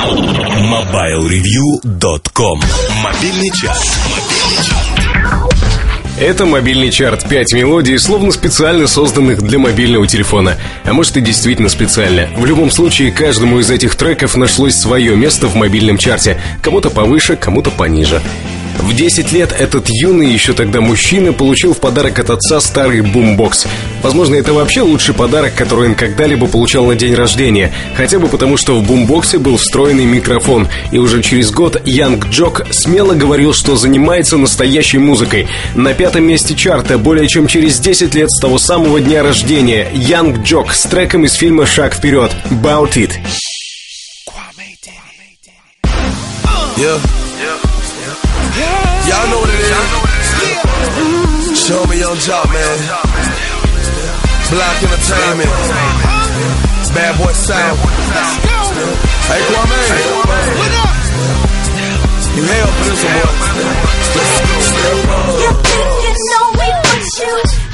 MobileReview.com Мобильный час. Это мобильный чарт. Пять мелодий, словно специально созданных для мобильного телефона. А может и действительно специально. В любом случае, каждому из этих треков нашлось свое место в мобильном чарте. Кому-то повыше, кому-то пониже. В 10 лет этот юный, еще тогда мужчина, получил в подарок от отца старый бумбокс. Возможно, это вообще лучший подарок, который он когда-либо получал на день рождения. Хотя бы потому, что в бумбоксе был встроенный микрофон. И уже через год Янг Джок смело говорил, что занимается настоящей музыкой. На пятом месте чарта более чем через 10 лет с того самого дня рождения Янг Джок с треком из фильма «Шаг вперед» «Bout It». Yeah. Y'all know what it is. Show me Young Jock, man. Black Entertainment. Bad Boy Sound. Hey, Kwame. What up? You for this one. You think you know me, but you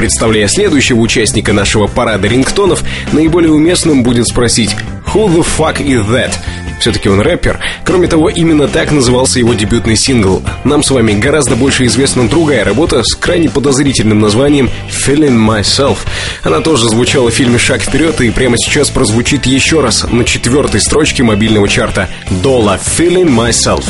Представляя следующего участника нашего парада рингтонов, наиболее уместным будет спросить «Who the fuck is that?» Все-таки он рэпер. Кроме того, именно так назывался его дебютный сингл. Нам с вами гораздо больше известна другая работа с крайне подозрительным названием «Feeling Myself». Она тоже звучала в фильме «Шаг вперед» и прямо сейчас прозвучит еще раз на четвертой строчке мобильного чарта. Дола «Feeling Myself».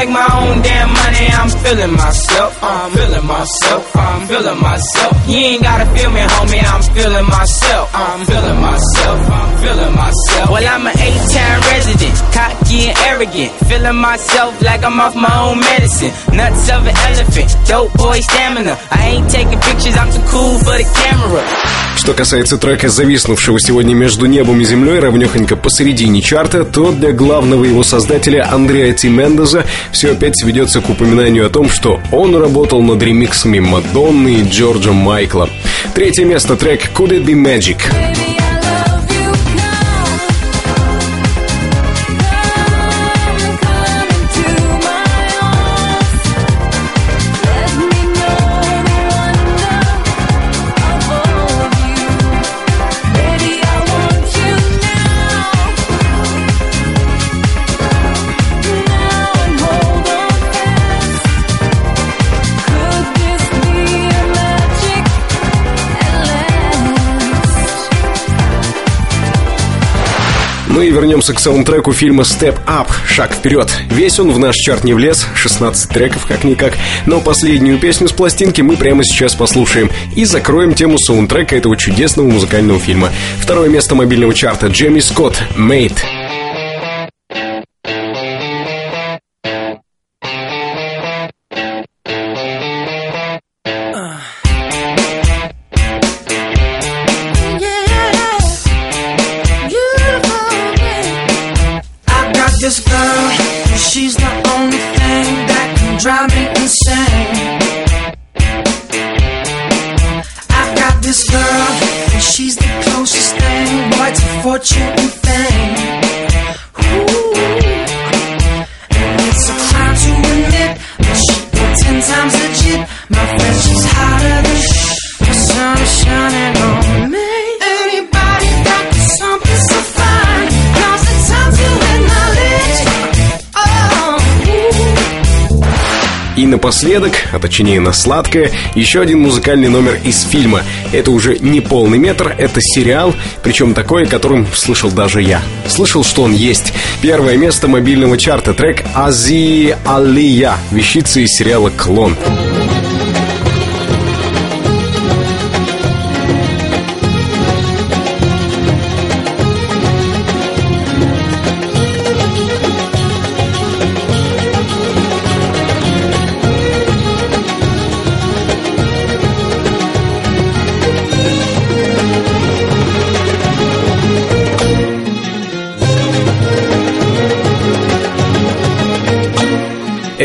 I'm own damn money, I'm feeling myself. I'm feeling myself, I'm feeling myself. You ain't gotta feel me, homie, I'm feeling myself. I'm feeling arrogant. Feeling myself like I'm off my own medicine. Nuts of an elephant, dope boy stamina. I ain't taking pictures, I'm too cool for the camera. Что касается трека, зависнувшего сегодня между небом и землей, равнехонько посередине чарта, то для главного его создателя Андреа Ти Мендеза все опять сведется к упоминанию о том, что он работал над ремиксами Мадонны и Джорджа Майкла. Третье место трек «Could It Be Magic». И вернемся к саундтреку фильма «Step Up» «Шаг вперед». Весь он в наш чарт не влез, 16 треков как-никак, но последнюю песню с пластинки мы прямо сейчас послушаем и закроем тему саундтрека этого чудесного музыкального фильма. Второе место мобильного чарта Джемми Скотт «Mate». This girl, she's the only thing that can drive me insane. I got this girl, and she's the closest thing, boy, to fortune and fame. Ooh. And it's a crime to admit that she ain't ten times legit. My friend, she's hotter than the sun shining on напоследок, а точнее на сладкое, еще один музыкальный номер из фильма. Это уже не полный метр, это сериал, причем такой, о котором слышал даже я. Слышал, что он есть. Первое место мобильного чарта трек Ази Алия, вещица из сериала «Клон».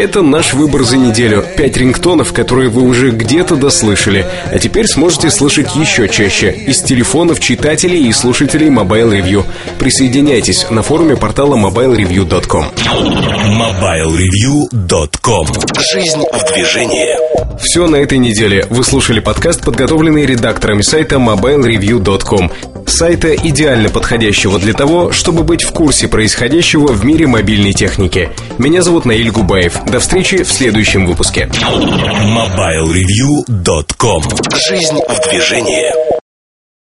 Это наш выбор за неделю. Пять рингтонов, которые вы уже где-то дослышали. А теперь сможете слышать еще чаще. Из телефонов читателей и слушателей Mobile Review. Присоединяйтесь на форуме портала mobilereview.com. MobileReview.com Жизнь в движении. Все на этой неделе. Вы слушали подкаст, подготовленный редакторами сайта mobilereview.com. Сайта, идеально подходящего для того, чтобы быть в курсе происходящего в мире мобильной техники. Меня зовут Наиль Губаев. До встречи в следующем выпуске. MobileReview.com Жизнь в движении.